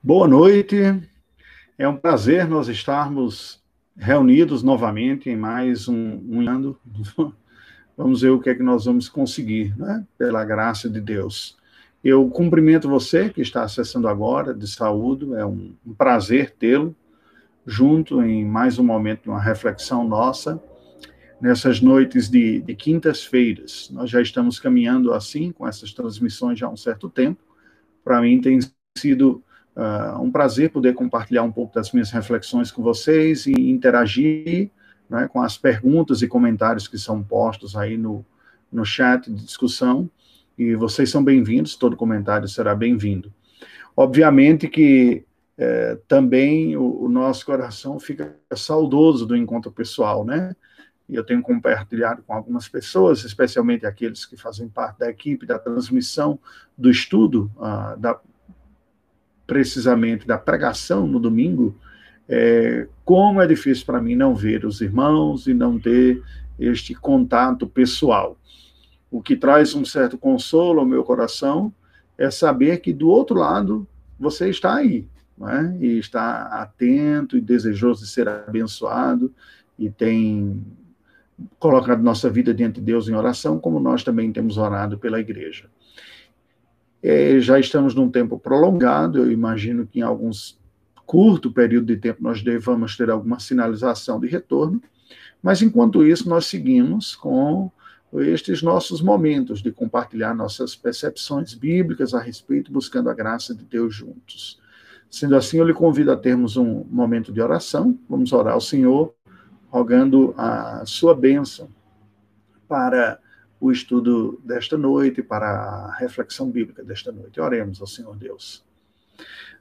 Boa noite. É um prazer nós estarmos reunidos novamente em mais um, um ano. Vamos ver o que é que nós vamos conseguir, né? Pela graça de Deus. Eu cumprimento você que está acessando agora, de saúde. É um, um prazer tê-lo junto em mais um momento de uma reflexão nossa nessas noites de, de quintas-feiras. Nós já estamos caminhando assim com essas transmissões já há um certo tempo. Para mim tem sido Uh, um prazer poder compartilhar um pouco das minhas reflexões com vocês e interagir né, com as perguntas e comentários que são postos aí no, no chat de discussão. E vocês são bem-vindos, todo comentário será bem-vindo. Obviamente que é, também o, o, nosso coração fica saudoso do encontro pessoal, né? E eu tenho compartilhado com algumas pessoas, especialmente aqueles que fazem parte da equipe da transmissão do estudo uh, da, precisamente da pregação no domingo, é, como é difícil para mim não ver os irmãos e não ter este contato pessoal. O que traz um certo consolo ao meu coração é saber que do outro lado você está aí, né? e está atento e desejoso de ser abençoado e tem colocado nossa vida diante de Deus em oração, como nós também temos orado pela igreja. É, já estamos num tempo prolongado, eu imagino que em alguns curto período de tempo nós devamos ter alguma sinalização de retorno, mas enquanto isso nós seguimos com estes nossos momentos de compartilhar nossas percepções bíblicas a respeito, buscando a graça de Deus juntos. Sendo assim, eu lhe convido a termos um momento de oração. Vamos orar ao Senhor, rogando a sua bênção para o estudo desta noite, para a reflexão bíblica desta noite. Oremos ao Senhor Deus.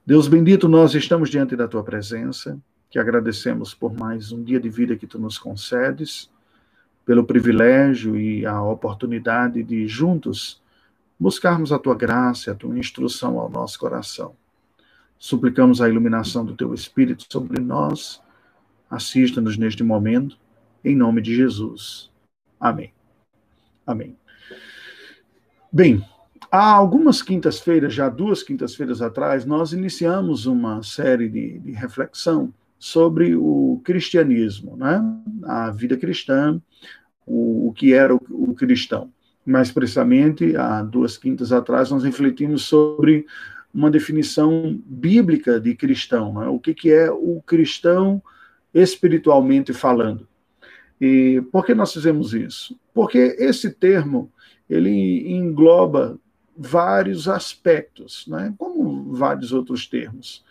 Deus bendito, nós estamos diante da tua presença, que agradecemos por mais um dia de vida que tu nos concedes, pelo privilégio e a oportunidade de juntos buscarmos a tua graça, a tua instrução ao nosso coração. Suplicamos a iluminação do teu Espírito sobre nós. Assista-nos neste momento, em nome de Jesus. Amém. Amém. Bem, há algumas quintas-feiras, já duas quintas-feiras atrás, nós iniciamos uma série de, de reflexão sobre o cristianismo, né? a vida cristã, o, o que era o, o, cristão. Mais precisamente, há duas quintas atrás, nós refletimos sobre uma definição bíblica de cristão, né? o que, que é o cristão espiritualmente falando. E por que nós fizemos isso? Porque esse termo ele engloba vários aspectos, né? como vários outros termos.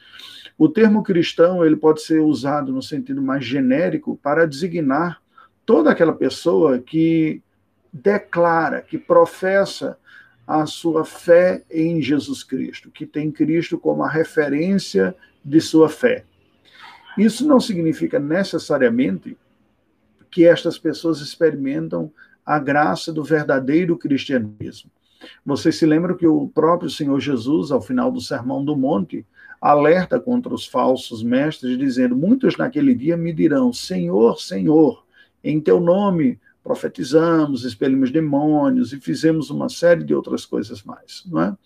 O termo cristão ele pode ser usado no sentido mais genérico para designar toda aquela pessoa que declara, que professa a sua fé em Jesus Cristo, que tem Cristo como a referência de sua fé. Isso não significa necessariamente que estas pessoas experimentam a graça do verdadeiro cristianismo. Vocês se lembram que o próprio Senhor Jesus, ao final do Sermão do Monte, alerta contra os falsos mestres, dizendo: Muitos naquele dia me dirão: Senhor, Senhor, em teu nome profetizamos, expelimos demônios e fizemos uma série de outras coisas mais. Não é?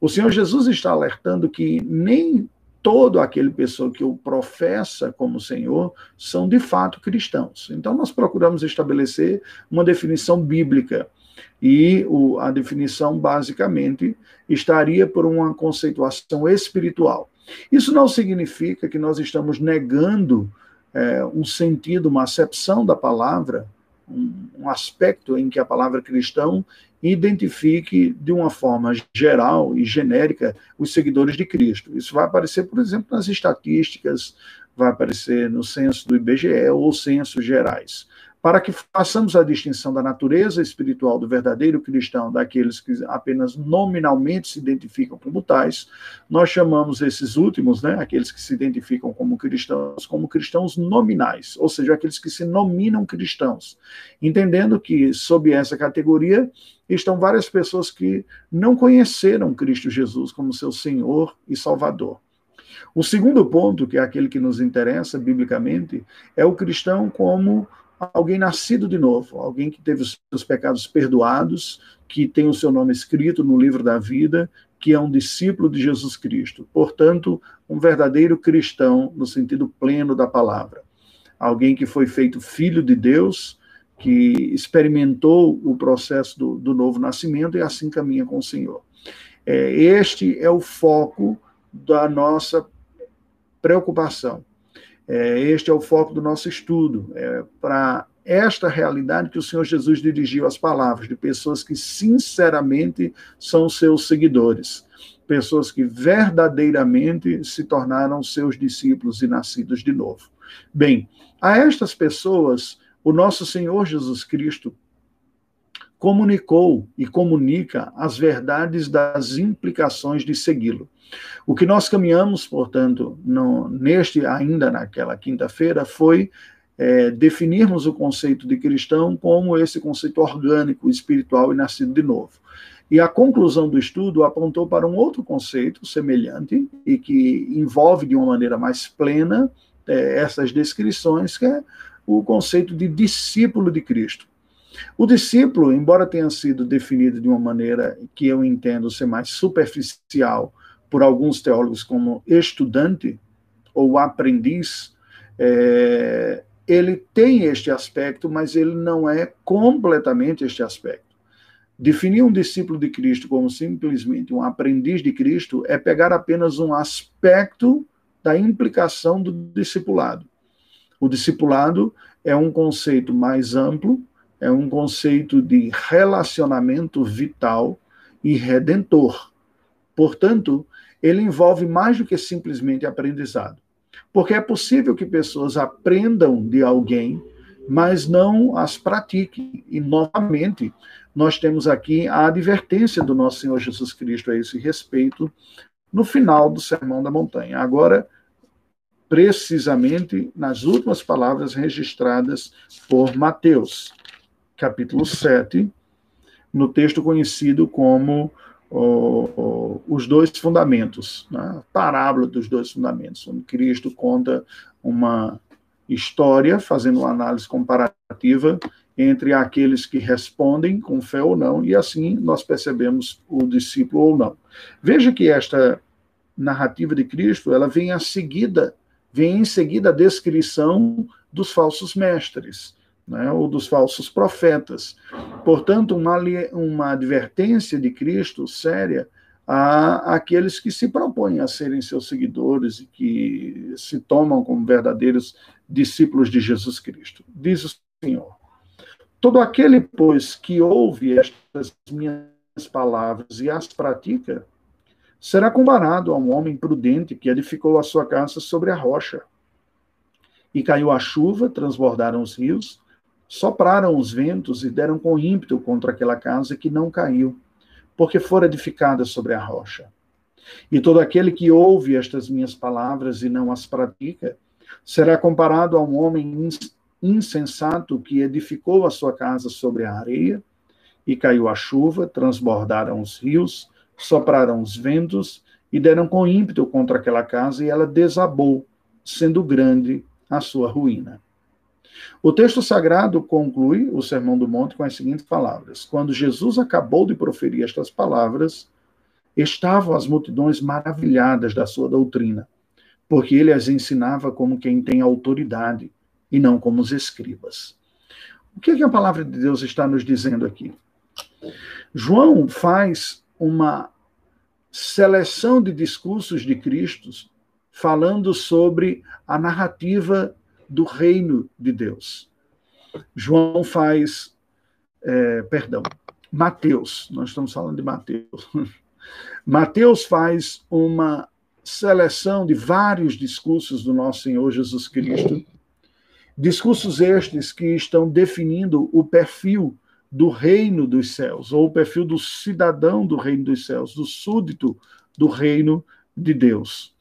O Senhor Jesus está alertando que nem todo aquele pessoa que o professa como Senhor são de fato cristãos. Então nós procuramos estabelecer uma definição bíblica e o, a definição basicamente estaria por uma conceituação espiritual. Isso não significa que nós estamos negando é, um sentido, uma acepção da palavra, um, um aspecto em que a palavra cristão identifique de uma forma geral e genérica os seguidores de Cristo. Isso vai aparecer, por exemplo, nas estatísticas, vai aparecer no censo do IBGE ou censos gerais para que façamos a distinção da natureza espiritual do verdadeiro cristão daqueles que apenas nominalmente se identificam como tais, nós chamamos esses últimos, né, aqueles que se identificam como cristãos, como cristãos nominais, ou seja, aqueles que se nominam cristãos, entendendo que sob essa categoria estão várias pessoas que não conheceram Cristo Jesus como seu Senhor e Salvador. O segundo ponto, que é aquele que nos interessa biblicamente, é o cristão como alguém nascido de novo, alguém que teve os seus pecados perdoados, que tem o seu nome escrito no livro da vida, que é um discípulo de Jesus Cristo. Portanto, um verdadeiro cristão no sentido pleno da palavra. Alguém que foi feito filho de Deus, que experimentou o processo do, do novo nascimento e assim caminha com o Senhor. É, este é o foco da nossa preocupação. É, este é o foco do nosso estudo. É, Para esta realidade que o Senhor Jesus dirigiu as palavras de pessoas que sinceramente são seus seguidores, pessoas que verdadeiramente se tornaram seus discípulos e nascidos de novo. Bem, a estas pessoas, o nosso Senhor Jesus Cristo comunicou e comunica as verdades das implicações de segui-lo. O que nós caminhamos, portanto, no, neste ainda naquela quinta-feira foi é, definirmos o conceito de cristão como esse conceito orgânico, espiritual e nascido de novo. E a conclusão do estudo apontou para um outro conceito semelhante e que envolve de uma maneira mais plena é, essas descrições, que é o conceito de discípulo de Cristo. O discípulo, embora tenha sido definido de uma maneira que eu entendo ser mais superficial por alguns teólogos como estudante ou aprendiz, é, ele tem este aspecto, mas ele não é completamente este aspecto. Definir um discípulo de Cristo como simplesmente um aprendiz de Cristo é pegar apenas um aspecto da implicação do discipulado. O discipulado é um conceito mais amplo, é um conceito de relacionamento vital e redentor. Portanto, ele envolve mais do que simplesmente aprendizado. Porque é possível que pessoas aprendam de alguém, mas não as pratiquem. E, novamente, nós temos aqui a advertência do nosso Senhor Jesus Cristo a esse respeito, no final do Sermão da Montanha. Agora, precisamente nas últimas palavras registradas por Mateus, capítulo 7, no texto conhecido como os dois fundamentos, né? a parábola dos dois fundamentos, onde Cristo conta uma história, fazendo uma análise comparativa entre aqueles que respondem com fé ou não, e assim nós percebemos o discípulo ou não. Veja que esta narrativa de Cristo, ela vem a seguida, vem em seguida a descrição dos falsos mestres né, ou dos falsos profetas. Portanto, uma, uma advertência de Cristo séria a aqueles que se propõem a serem seus seguidores e que se tomam como verdadeiros discípulos de Jesus Cristo. Diz o Senhor: Todo aquele, pois, que ouve estas minhas palavras e as pratica, será comparado a um homem prudente que edificou a sua casa sobre a rocha. E caiu a chuva, transbordaram os rios, sopraram os ventos e deram com ímpeto contra aquela casa que não caiu, porque fora edificada sobre a rocha. E todo aquele que ouve estas minhas palavras e não as pratica, será comparado a um homem insensato que edificou a sua casa sobre a areia, e caiu a chuva, transbordaram os rios, sopraram os ventos e deram com ímpeto contra aquela casa, e ela desabou, sendo grande a sua ruína. O texto sagrado conclui o Sermão do Monte com as seguintes palavras: Quando Jesus acabou de proferir estas palavras, estavam as multidões maravilhadas da sua doutrina, porque ele as ensinava como quem tem autoridade e não como os escribas. O que, é que a palavra de Deus está nos dizendo aqui? João faz uma seleção de discursos de Cristo falando sobre a narrativa do reino de Deus. João faz, é, perdão, Mateus, nós estamos falando de Mateus. Mateus faz uma seleção de vários discursos do nosso Senhor Jesus Cristo, discursos estes que estão definindo o perfil do reino dos céus, ou o perfil do cidadão do reino dos céus, do súdito do reino de Deus.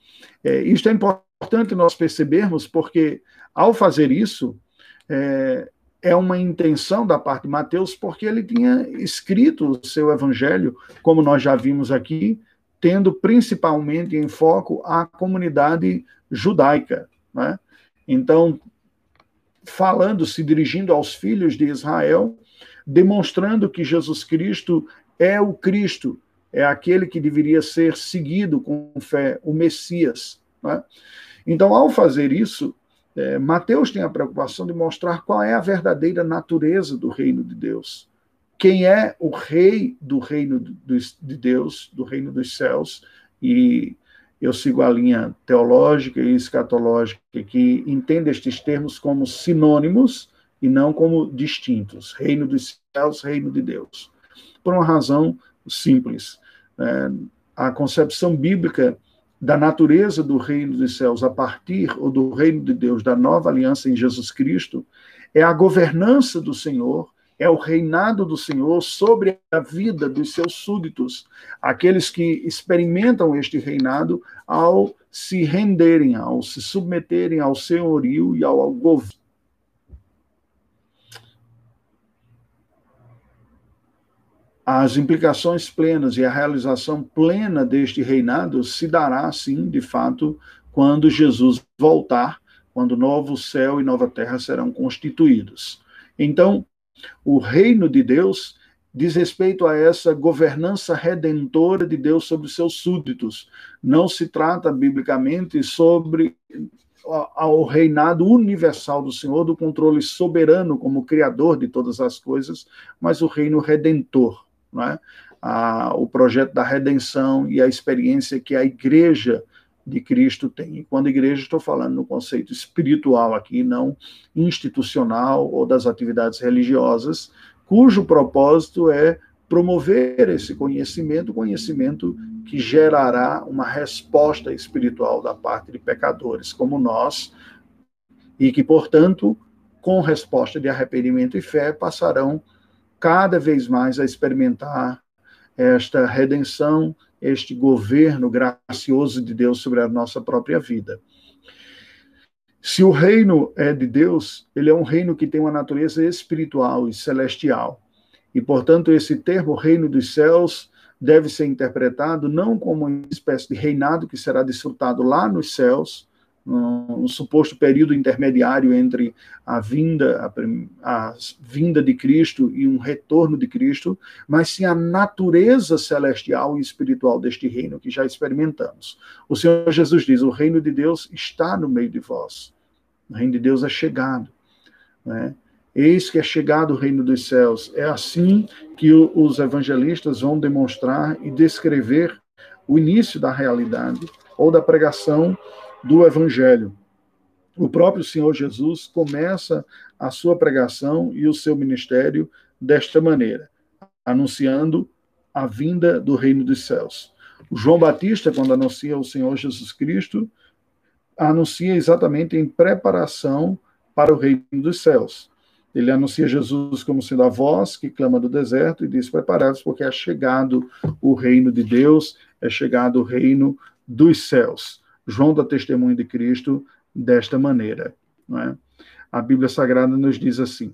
É, isto é importante nós percebermos, porque ao fazer isso, é, é uma intenção da parte de Mateus, porque ele tinha escrito o seu evangelho, como nós já vimos aqui, tendo principalmente em foco a comunidade judaica. Né? Então, falando, se dirigindo aos filhos de Israel, demonstrando que Jesus Cristo é o Cristo, é aquele que deveria ser seguido com fé, o Messias. Né? Então, ao fazer isso, é, Mateus tem a preocupação de mostrar qual é a verdadeira natureza do reino de Deus. Quem é o rei do reino de Deus, do reino dos céus, e eu sigo a linha teológica e escatológica que entende estes termos como sinônimos e não como distintos. Reino dos céus, reino de Deus. Por uma razão simples. É, a concepção bíblica da natureza do reino dos céus a partir ou do reino de Deus da nova aliança em Jesus Cristo é a governança do Senhor, é o reinado do Senhor sobre a vida dos seus súditos, aqueles que experimentam este reinado ao se renderem, ao se submeterem ao senhorio e ao governo as implicações plenas e a realização plena deste reinado se dará, sim, de fato, quando Jesus voltar, quando novo céu e nova terra serão constituídos. Então, o reino de Deus diz respeito a essa governança redentora de Deus sobre seus súditos. Não se trata, biblicamente, sobre ao reinado universal do Senhor, do controle soberano como criador de todas as coisas, mas o reino redentor é? a, o projeto da redenção e a experiência que a igreja de Cristo tem. E quando igreja, estou falando no conceito espiritual aqui, não institucional ou das atividades religiosas, cujo propósito é promover esse conhecimento, conhecimento que gerará uma resposta espiritual da parte de pecadores como nós, e que, portanto, com resposta de arrependimento e fé, passarão cada vez mais a experimentar esta redenção, este governo gracioso de Deus sobre a nossa própria vida. Se o reino é de Deus, ele é um reino que tem uma natureza espiritual e celestial. E, portanto, esse termo reino dos céus deve ser interpretado não como uma espécie de reinado que será desfrutado lá nos céus, um, suposto período intermediário entre a vinda, a, a, vinda de Cristo e um retorno de Cristo, mas sim a natureza celestial e espiritual deste reino que já experimentamos. O Senhor Jesus diz: o reino de Deus está no meio de vós. O reino de Deus é chegado. Né? Eis que é chegado o reino dos céus. É assim que o, os evangelistas vão demonstrar e descrever o início da realidade ou da pregação do Evangelho. O próprio Senhor Jesus começa a sua pregação e o seu ministério desta maneira, anunciando a vinda do reino dos céus. O João Batista, quando anuncia o Senhor Jesus Cristo, anuncia exatamente em preparação para o reino dos céus. Ele anuncia Jesus como sendo a voz que clama do deserto e diz: Preparados, porque é chegado o reino de Deus, é chegado o reino dos céus. João dá testemunho de Cristo desta maneira. É? A Bíblia Sagrada nos diz assim,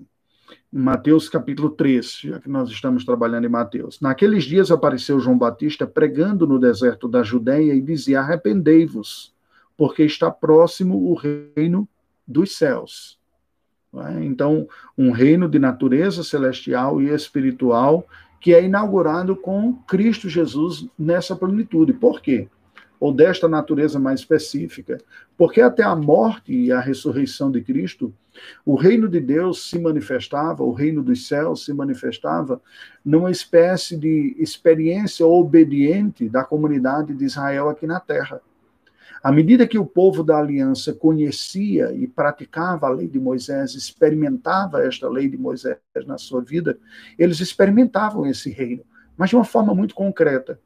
em Mateus capítulo 3, já que nós estamos trabalhando em Mateus. Naqueles dias apareceu João Batista pregando no deserto da Judéia e dizia: Arrependei-vos, porque está próximo o reino dos céus. É? Então, um reino de natureza celestial e espiritual que é inaugurado com Cristo Jesus nessa plenitude. Por quê? Ou desta natureza mais específica. Porque até a morte e a ressurreição de Cristo, o reino de Deus se manifestava, o reino dos céus se manifestava numa espécie de experiência obediente da comunidade de Israel aqui na terra. À medida que o povo da aliança conhecia e praticava a lei de Moisés, experimentava esta lei de Moisés na sua vida, eles experimentavam esse reino, mas de uma forma muito concreta.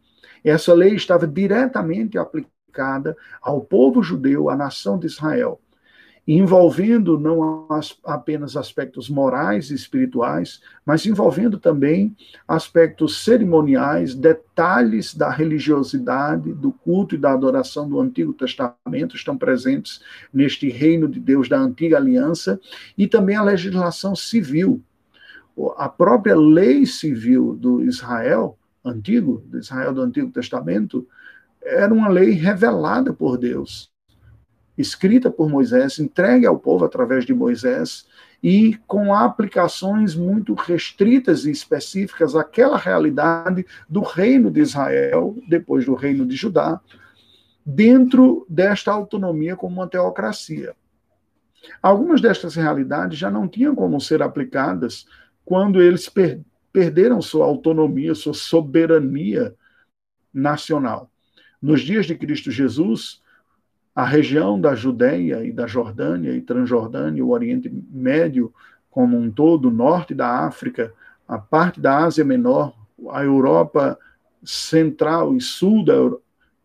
Essa lei estava diretamente aplicada ao povo judeu, à nação de Israel, envolvendo não apenas aspectos morais e espirituais, mas envolvendo também aspectos cerimoniais, detalhes da religiosidade, do culto e da adoração do Antigo Testamento estão presentes neste reino de Deus da antiga aliança, e também a legislação civil. A própria lei civil do Israel antigo, de Israel do Antigo Testamento, era uma lei revelada por Deus. escrita por Moisés, entregue ao povo através de Moisés, e com aplicações muito restritas e específicas àquela realidade do reino de Israel, depois do reino de Judá, dentro desta autonomia como uma teocracia. Algumas destas realidades já não tinham como ser aplicadas quando eles per perderam sua autonomia, sua soberania nacional. Nos dias de Cristo Jesus, a região da Judéia e da Jordânia e Transjordânia, o Oriente Médio como um todo, o norte da África, a parte da Ásia Menor, a Europa Central e Sul da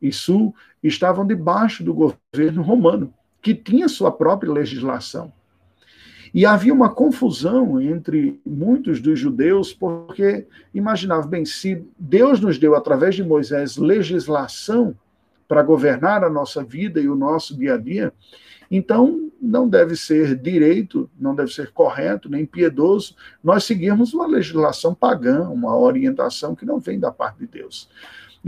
e Sul estavam debaixo do governo romano, que tinha sua própria legislação. E havia uma confusão entre muitos dos judeus, porque imaginavam, bem, se Deus nos deu, através de Moisés, legislação para governar a nossa vida e o nosso dia a dia, então não deve ser direito, não deve ser correto, nem piedoso nós seguirmos uma legislação pagã, uma orientação que não vem da parte de Deus.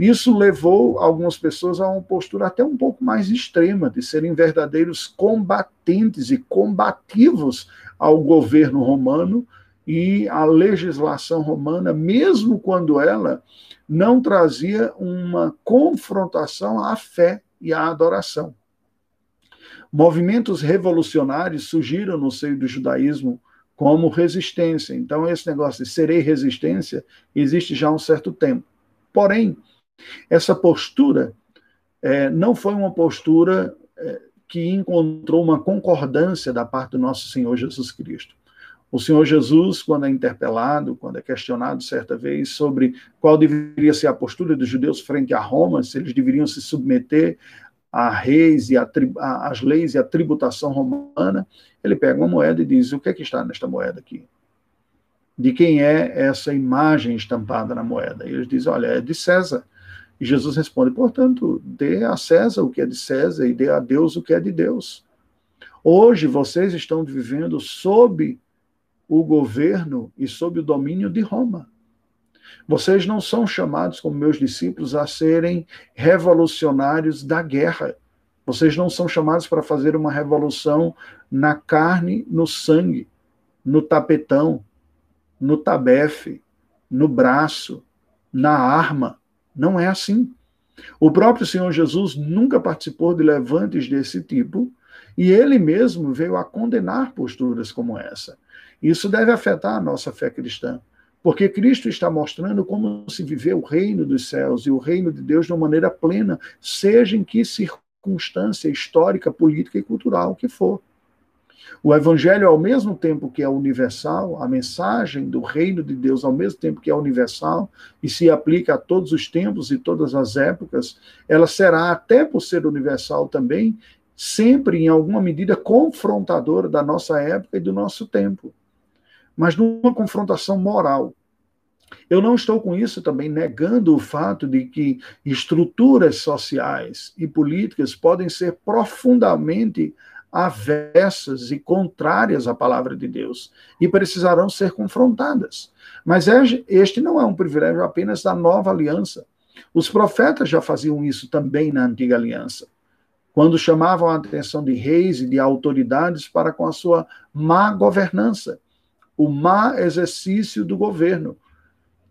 Isso levou algumas pessoas a uma postura até um pouco mais extrema, de serem verdadeiros combatentes e combativos ao governo romano e à legislação romana, mesmo quando ela não trazia uma confrontação à fé e à adoração. Movimentos revolucionários surgiram no seio do judaísmo como resistência. Então, esse negócio de serei resistência existe já há um certo tempo. Porém, essa postura é, não foi uma postura é, que encontrou uma concordância da parte do nosso Senhor Jesus Cristo. O Senhor Jesus, quando é interpelado, quando é questionado certa vez sobre qual deveria ser a postura dos judeus frente a Roma, se eles deveriam se submeter a reis e às leis e à tributação romana, ele pega uma moeda e diz: O que é que está nesta moeda aqui? De quem é essa imagem estampada na moeda? E eles dizem: Olha, é de César. E Jesus responde: portanto, dê a César o que é de César e dê a Deus o que é de Deus. Hoje vocês estão vivendo sob o governo e sob o domínio de Roma. Vocês não são chamados, como meus discípulos, a serem revolucionários da guerra. Vocês não são chamados para fazer uma revolução na carne, no sangue, no tapetão, no tabefe, no braço, na arma. Não é assim. O próprio Senhor Jesus nunca participou de levantes desse tipo e ele mesmo veio a condenar posturas como essa. Isso deve afetar a nossa fé cristã, porque Cristo está mostrando como se viver o reino dos céus e o reino de Deus de uma maneira plena, seja em que circunstância histórica, política e cultural que for. O Evangelho, ao mesmo tempo que é universal, a mensagem do reino de Deus, ao mesmo tempo que é universal e se aplica a todos os tempos e todas as épocas, ela será, até por ser universal também, sempre, em alguma medida, confrontadora da nossa época e do nosso tempo. Mas numa confrontação moral. Eu não estou com isso também negando o fato de que estruturas sociais e políticas podem ser profundamente avessas e contrárias à palavra de Deus e precisarão ser confrontadas. Mas é, este não é um privilégio apenas da nova aliança. Os profetas já faziam isso também na antiga aliança, quando chamavam a atenção de reis e de autoridades para com a sua má governança, o má exercício do governo.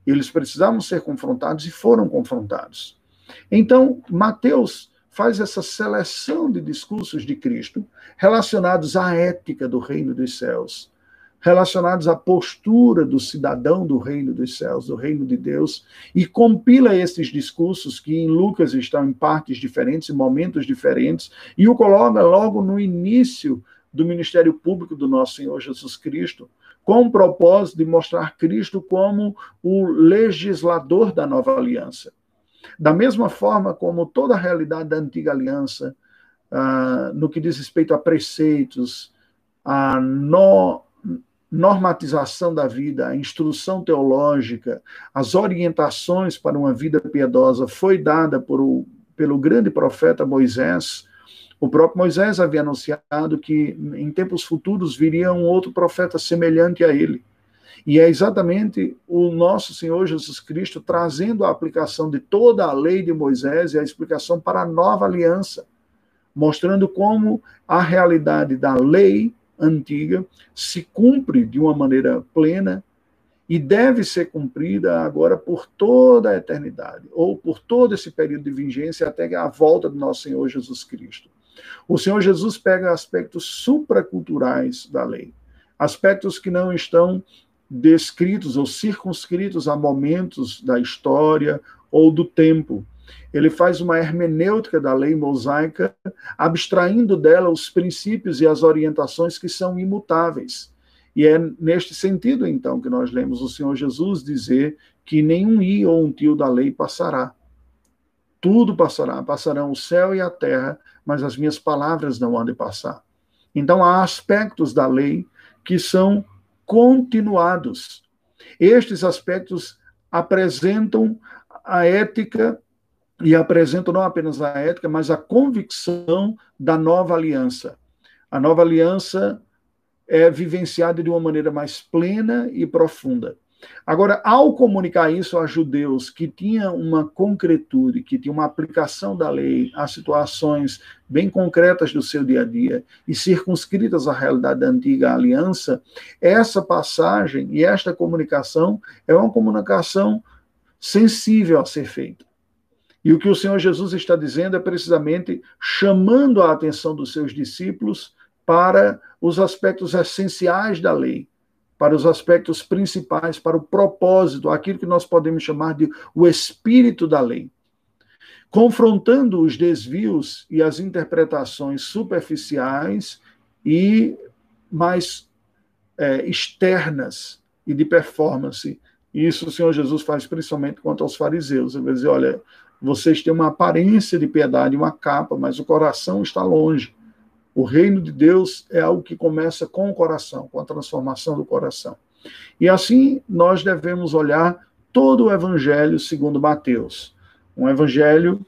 Eles precisavam ser confrontados e foram confrontados. Então, Mateus faz essa seleção de discursos de Cristo relacionados à ética do reino dos céus, relacionados à postura do cidadão do reino dos céus, do reino de Deus, e compila esses discursos que em Lucas estão em partes diferentes, em momentos diferentes, e o coloca logo no início do ministério público do nosso Senhor Jesus Cristo, com o propósito de mostrar Cristo como o legislador da nova aliança. Da mesma forma como toda a realidade da antiga aliança, uh, no que diz respeito a preceitos, a no, normatização da vida, a instrução teológica, as orientações para uma vida piedosa foi dada por pelo grande profeta Moisés. O próprio Moisés havia anunciado que em tempos futuros viria um outro profeta semelhante a ele. E é exatamente o nosso Senhor Jesus Cristo trazendo a aplicação de toda a lei de Moisés e a explicação para a nova aliança. mostrando como a realidade da lei antiga se cumpre de uma maneira plena e deve ser cumprida agora por toda a eternidade, ou por todo esse período de vigência até a volta do nosso Senhor Jesus Cristo. O Senhor Jesus pega aspectos supraculturais da lei, aspectos que não estão descritos ou circunscritos a momentos da história ou do tempo. Ele faz uma hermenêutica da lei mosaica, abstraindo dela os princípios e as orientações que são imutáveis. E é neste sentido, então, que nós lemos o Senhor Jesus dizer que nenhum i ou um tio da lei passará. Tudo passará, passarão o céu e a terra, mas as minhas palavras não hão de passar. Então, há aspectos da lei que são continuados. Estes aspectos apresentam a ética e apresentam não apenas a ética, mas a convicção da nova aliança. A nova aliança é vivenciada de uma maneira mais plena e profunda. Agora, ao comunicar isso a judeus que tinham uma concretude, que tinham uma aplicação da lei a situações bem concretas do seu dia a dia e circunscritas à realidade da antiga aliança, essa passagem e esta comunicação é uma comunicação sensível a ser feita. E o que o Senhor Jesus está dizendo é precisamente chamando a atenção dos seus discípulos para os aspectos essenciais da lei, para os aspectos principais, para o propósito, aquilo que nós podemos chamar de o espírito da lei. Confrontando os desvios e as interpretações superficiais e mais é, externas e de performance. Isso o Senhor Jesus faz principalmente quanto aos fariseus. Ele vai dizer: olha, vocês têm uma aparência de piedade, uma capa, mas o coração está longe. O reino de Deus é algo que começa com o coração, com a transformação do coração. E assim nós devemos olhar todo o evangelho segundo Mateus. Um evangelho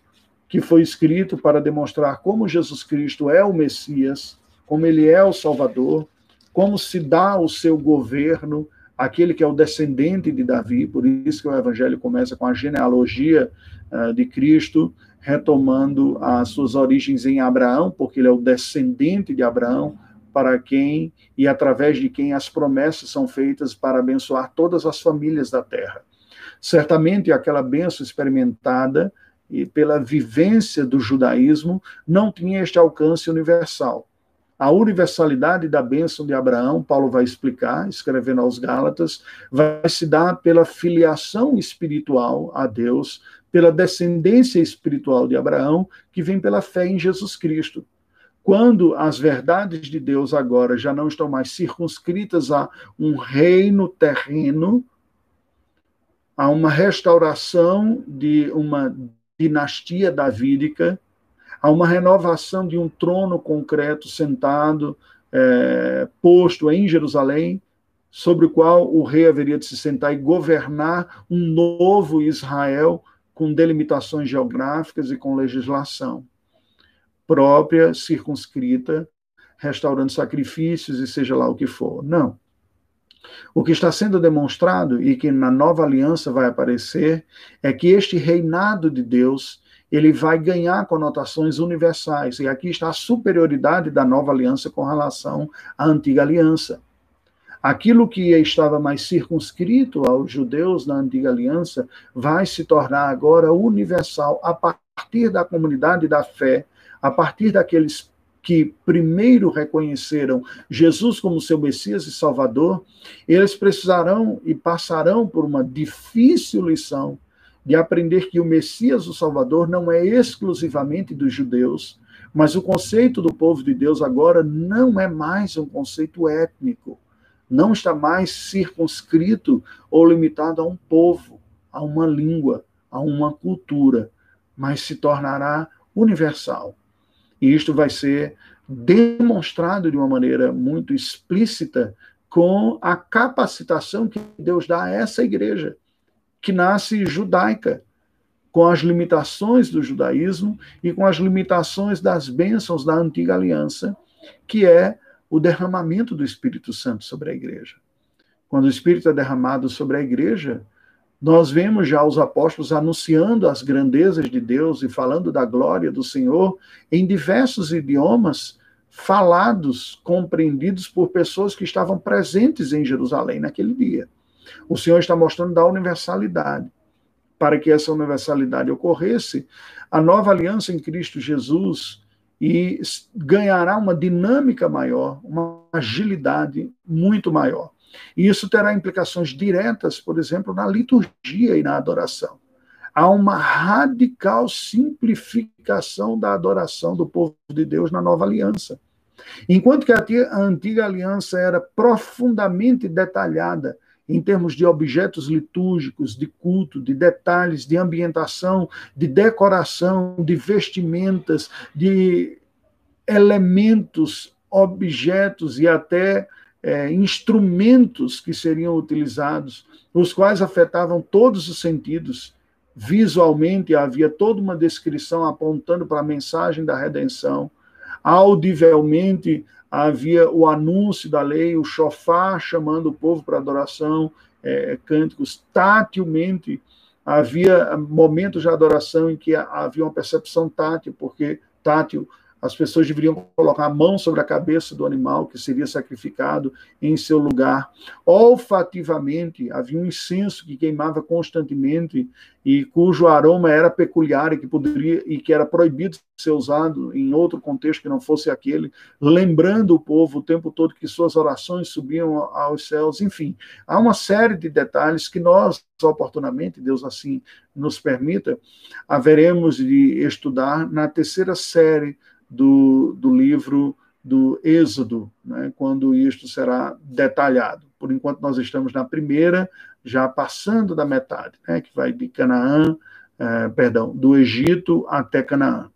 que foi escrito para demonstrar como Jesus Cristo é o Messias, como ele é o Salvador, como se dá o seu governo, aquele que é o descendente de Davi, por isso que o evangelho começa com a genealogia uh, de Cristo, retomando as suas origens em Abraão, porque ele é o descendente de Abraão, para quem e através de quem as promessas são feitas para abençoar todas as famílias da terra. Certamente aquela bênção experimentada e pela vivência do judaísmo não tinha este alcance universal. A universalidade da bênção de Abraão, Paulo vai explicar, escrevendo aos Gálatas, vai se dar pela filiação espiritual a Deus pela descendência espiritual de Abraão, que vem pela fé em Jesus Cristo. Quando as verdades de Deus agora já não estão mais circunscritas a um reino terreno, a uma restauração de uma dinastia davídica, a uma renovação de um trono concreto sentado, é, posto em Jerusalém, sobre o qual o rei haveria de se sentar e governar um novo Israel com delimitações geográficas e com legislação própria, circunscrita, restaurando sacrifícios e seja lá o que for. Não. O que está sendo demonstrado e que na nova aliança vai aparecer é que este reinado de Deus ele vai ganhar conotações universais. E aqui está a superioridade da nova aliança com relação à antiga aliança. Aquilo que estava mais circunscrito aos judeus na antiga aliança vai se tornar agora universal a partir da comunidade da fé, a partir daqueles que primeiro reconheceram Jesus como seu Messias e Salvador, eles precisarão e passarão por uma difícil lição de aprender que o Messias, o Salvador, não é exclusivamente dos judeus, mas o conceito do povo de Deus agora não é mais um conceito étnico não está mais circunscrito ou limitado a um povo, a uma língua, a uma cultura, mas se tornará universal. E isto vai ser demonstrado de uma maneira muito explícita com a capacitação que Deus dá a essa igreja, que nasce judaica, com as limitações do judaísmo e com as limitações das bênçãos da antiga aliança, que é o derramamento do Espírito Santo sobre a igreja. Quando o Espírito é derramado sobre a igreja, Nós vemos já os apóstolos anunciando as grandezas de Deus e falando da glória do Senhor em diversos idiomas falados, compreendidos por pessoas que estavam presentes em Jerusalém naquele dia. O Senhor está mostrando da universalidade. Para que essa universalidade ocorresse, a nova aliança em Cristo Jesus e ganhará uma dinâmica maior, uma agilidade muito maior. E isso terá implicações diretas, por exemplo, na liturgia e na adoração. Há uma radical simplificação da adoração do povo de Deus na nova aliança. Enquanto que a antiga aliança era profundamente detalhada em termos de objetos litúrgicos, de culto, de detalhes, de ambientação, de decoração, de vestimentas, de elementos, objetos e até é, instrumentos que seriam utilizados, os quais afetavam todos os sentidos. Visualmente havia toda uma descrição apontando para a mensagem da redenção. Audivelmente havia o anúncio da lei, o chofar chamando o povo para adoração, é, cânticos. Tátilmente havia momentos de adoração em que havia uma percepção tátil, porque tátil as pessoas deveriam colocar a mão sobre a cabeça do animal que seria sacrificado em seu lugar. Olfativamente, havia um incenso que queimava constantemente e cujo aroma era peculiar e que poderia e que era proibido ser usado em outro contexto que não fosse aquele, lembrando o povo o tempo todo que suas orações subiam aos céus. Enfim, há uma série de detalhes que nós oportunamente, Deus assim nos permita, haveremos de estudar na terceira série do, do livro do Êxodo, né, quando isto será detalhado. Por enquanto, nós estamos na primeira, já passando da metade, né, que vai de Canaã, eh, perdão, do Egito até Canaã.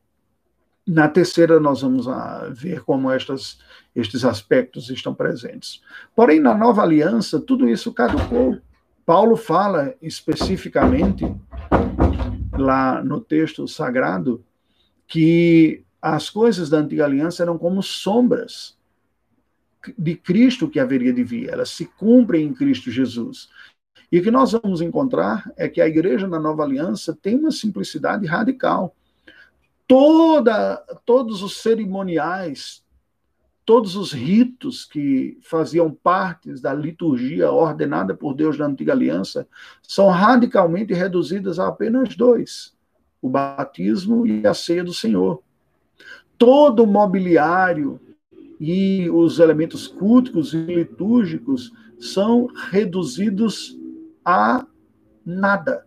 Na terceira, nós vamos a, ver como estas, estes aspectos estão presentes. Porém, na nova aliança, tudo isso caducou. Paulo fala especificamente, lá no texto sagrado, que as coisas da antiga aliança eram como sombras de Cristo que haveria de vir, elas se cumprem em Cristo Jesus. E o que nós vamos encontrar é que a igreja na nova aliança tem uma simplicidade radical. Toda, todos os cerimoniais, todos os ritos que faziam parte da liturgia ordenada por Deus na antiga aliança são radicalmente reduzidas a apenas dois: o batismo e a ceia do Senhor todo o mobiliário e os elementos culticos e litúrgicos são reduzidos a nada.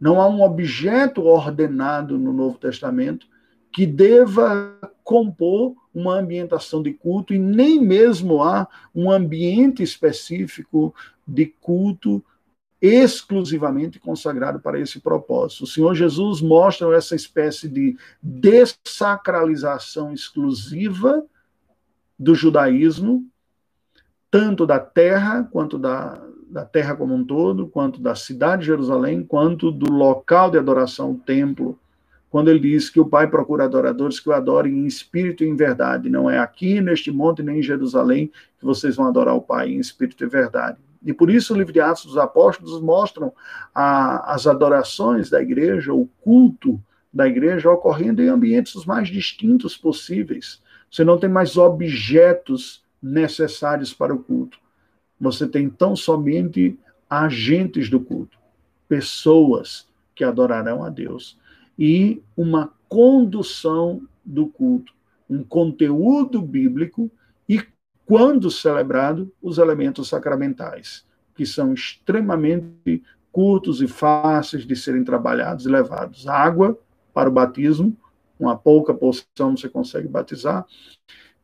Não há um objeto ordenado no Novo Testamento que deva compor uma ambientação de culto e nem mesmo há um ambiente específico de culto exclusivamente consagrado para esse propósito. O Senhor Jesus mostra essa espécie de desacralização exclusiva do judaísmo, tanto da terra, quanto da, da terra como um todo, quanto da cidade de Jerusalém, quanto do local de adoração, o templo, quando ele diz que o Pai procura adoradores que o adorem em espírito e em verdade. Não é aqui neste monte nem em Jerusalém que vocês vão adorar o Pai em espírito e verdade. E por isso o livro de Atos dos Apóstolos mostram a, as adorações da igreja, o culto da igreja ocorrendo em ambientes os mais distintos possíveis. Você não tem mais objetos necessários para o culto. Você tem tão somente agentes do culto, pessoas que adorarão a Deus e uma condução do culto, um conteúdo bíblico quando celebrado, os elementos sacramentais, que são extremamente curtos e fáceis de serem trabalhados e levados. Água para o batismo, uma pouca porção você consegue batizar.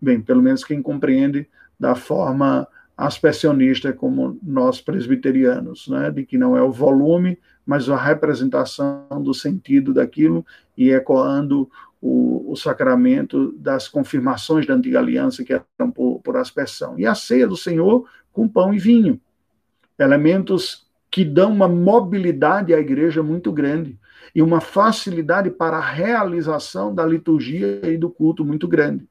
Bem, pelo menos quem compreende da forma aspersionista como nós presbiterianos, né? de que não é o volume, mas a representação do sentido daquilo e ecoando o, o, sacramento das confirmações da antiga aliança, que eram por, por aspersão. E a ceia do Senhor com pão e vinho. Elementos que dão uma mobilidade à igreja muito grande e uma facilidade para a realização da liturgia e do culto muito grande.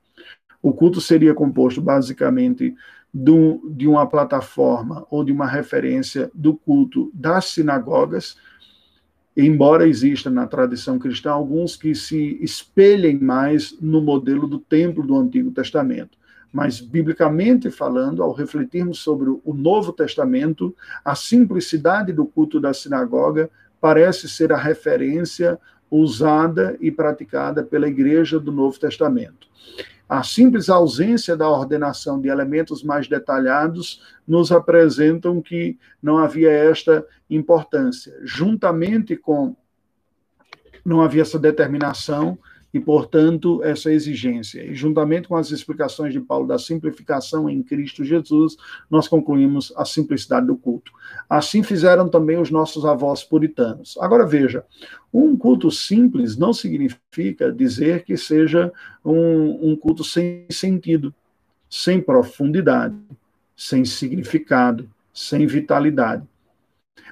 O culto seria composto basicamente de uma plataforma ou de uma referência do culto das sinagogas, embora exista na tradição cristã alguns que se espelhem mais no modelo do templo do Antigo Testamento. Mas, biblicamente falando, ao refletirmos sobre o Novo Testamento, a simplicidade do culto da sinagoga parece ser a referência usada e praticada pela Igreja do Novo Testamento. A simples ausência da ordenação de elementos mais detalhados nos apresentam que não havia esta importância. Juntamente com não havia essa determinação e, portanto, essa exigência. E, juntamente com as explicações de Paulo da simplificação em Cristo Jesus, nós concluímos a simplicidade do culto. Assim fizeram também os nossos avós puritanos. Agora, veja, um culto simples não significa dizer que seja um, um culto sem sentido, sem profundidade, sem significado, sem vitalidade.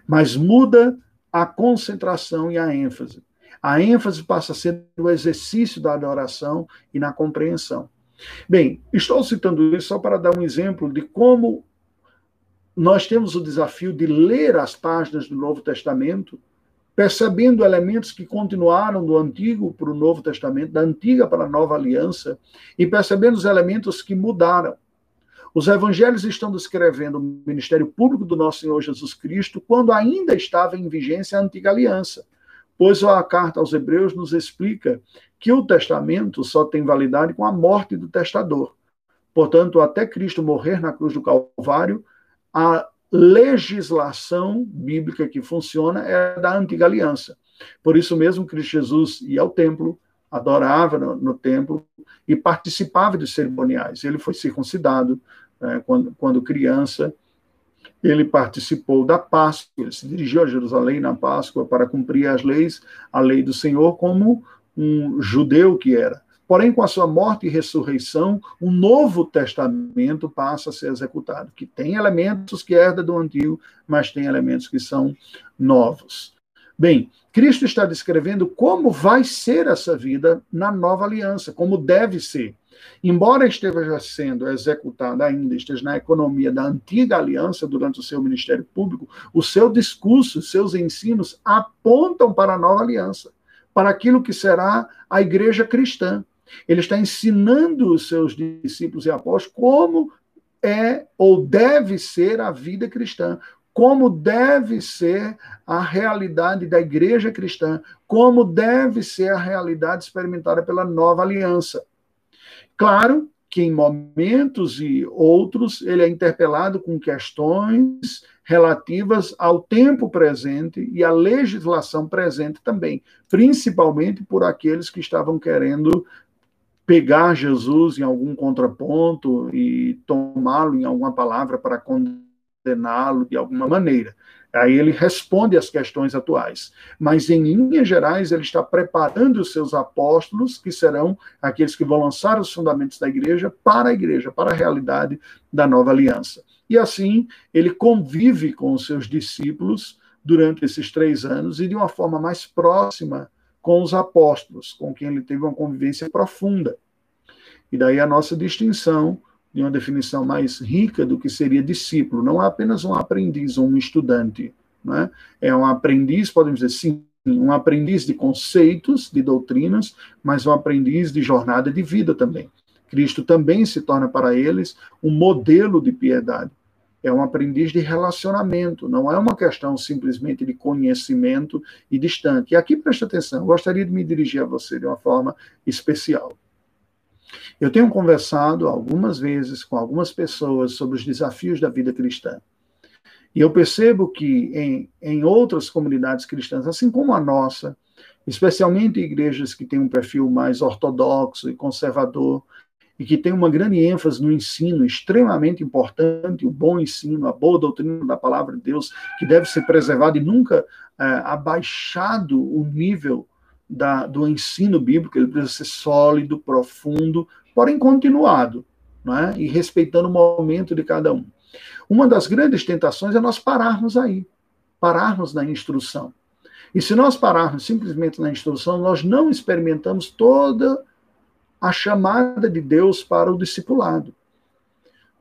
Mas muda a concentração e a ênfase. A ênfase passa a ser no exercício da adoração e na compreensão. Bem, estou citando isso só para dar um exemplo de como nós temos o desafio de ler as páginas do Novo Testamento, percebendo elementos que continuaram do Antigo para o Novo Testamento, da Antiga para a Nova Aliança, e percebendo os elementos que mudaram. Os evangelhos estão descrevendo o ministério público do nosso Senhor Jesus Cristo quando ainda estava em vigência a Antiga Aliança pois a carta aos Hebreus nos explica que o testamento só tem validade com a morte do testador. Portanto, até Cristo morrer na cruz do Calvário, a legislação bíblica que funciona é da antiga aliança. Por isso mesmo, Cristo Jesus ia ao templo, adorava no, no templo e participava de cerimoniais. Ele foi circuncidado né, quando, quando criança, ele participou da Páscoa, ele se dirigiu a Jerusalém na Páscoa para cumprir as leis, a lei do Senhor, como um judeu que era. Porém, com a sua morte e ressurreição, um novo testamento passa a ser executado, que tem elementos que herda do antigo, mas tem elementos que são novos. Bem, Cristo está descrevendo como vai ser essa vida na nova aliança, como deve ser. Embora esteja sendo executada ainda, esteja na economia da antiga aliança durante o seu ministério público, o seu discurso, seus ensinos apontam para a nova aliança, para aquilo que será a igreja cristã. Ele está ensinando os seus discípulos e apóstolos como é ou deve ser a vida cristã, como deve ser a realidade da igreja cristã, como deve ser a realidade experimentada pela nova aliança. Claro que em momentos e outros ele é interpelado com questões relativas ao tempo presente e à legislação presente também, principalmente por aqueles que estavam querendo pegar Jesus em algum contraponto e tomá-lo em alguma palavra para condená-lo de alguma maneira. Aí ele responde às questões atuais. Mas, em linhas gerais, ele está preparando os seus apóstolos, que serão aqueles que vão lançar os fundamentos da igreja, para a igreja, para a realidade da nova aliança. E assim, ele convive com os seus discípulos durante esses três anos e de uma forma mais próxima com os apóstolos, com quem ele teve uma convivência profunda. E daí a nossa distinção de uma definição mais rica do que seria discípulo. Não é apenas um aprendiz ou um estudante. Não é? um aprendiz, podemos dizer, sim, um aprendiz de conceitos, de doutrinas, mas um aprendiz de jornada de vida também. Cristo também se torna para eles um modelo de piedade. É um aprendiz de relacionamento, não é uma questão simplesmente de conhecimento e distante. E aqui preste atenção, gostaria de me dirigir a você de uma forma especial. Eu tenho conversado algumas vezes com algumas pessoas sobre os desafios da vida cristã. E eu percebo que em, em outras comunidades cristãs, assim como a nossa, especialmente igrejas que têm um perfil mais ortodoxo e conservador, e que tem uma grande ênfase no ensino, extremamente importante, o bom ensino, a boa doutrina da palavra de Deus, que deve ser preservado e nunca é, abaixado o nível da, do ensino bíblico, ele precisa ser sólido, profundo, porém continuado, não é? e respeitando o momento de cada um. Uma das grandes tentações é nós pararmos aí, pararmos na instrução. E se nós pararmos simplesmente na instrução, nós não experimentamos toda a chamada de Deus para o discipulado.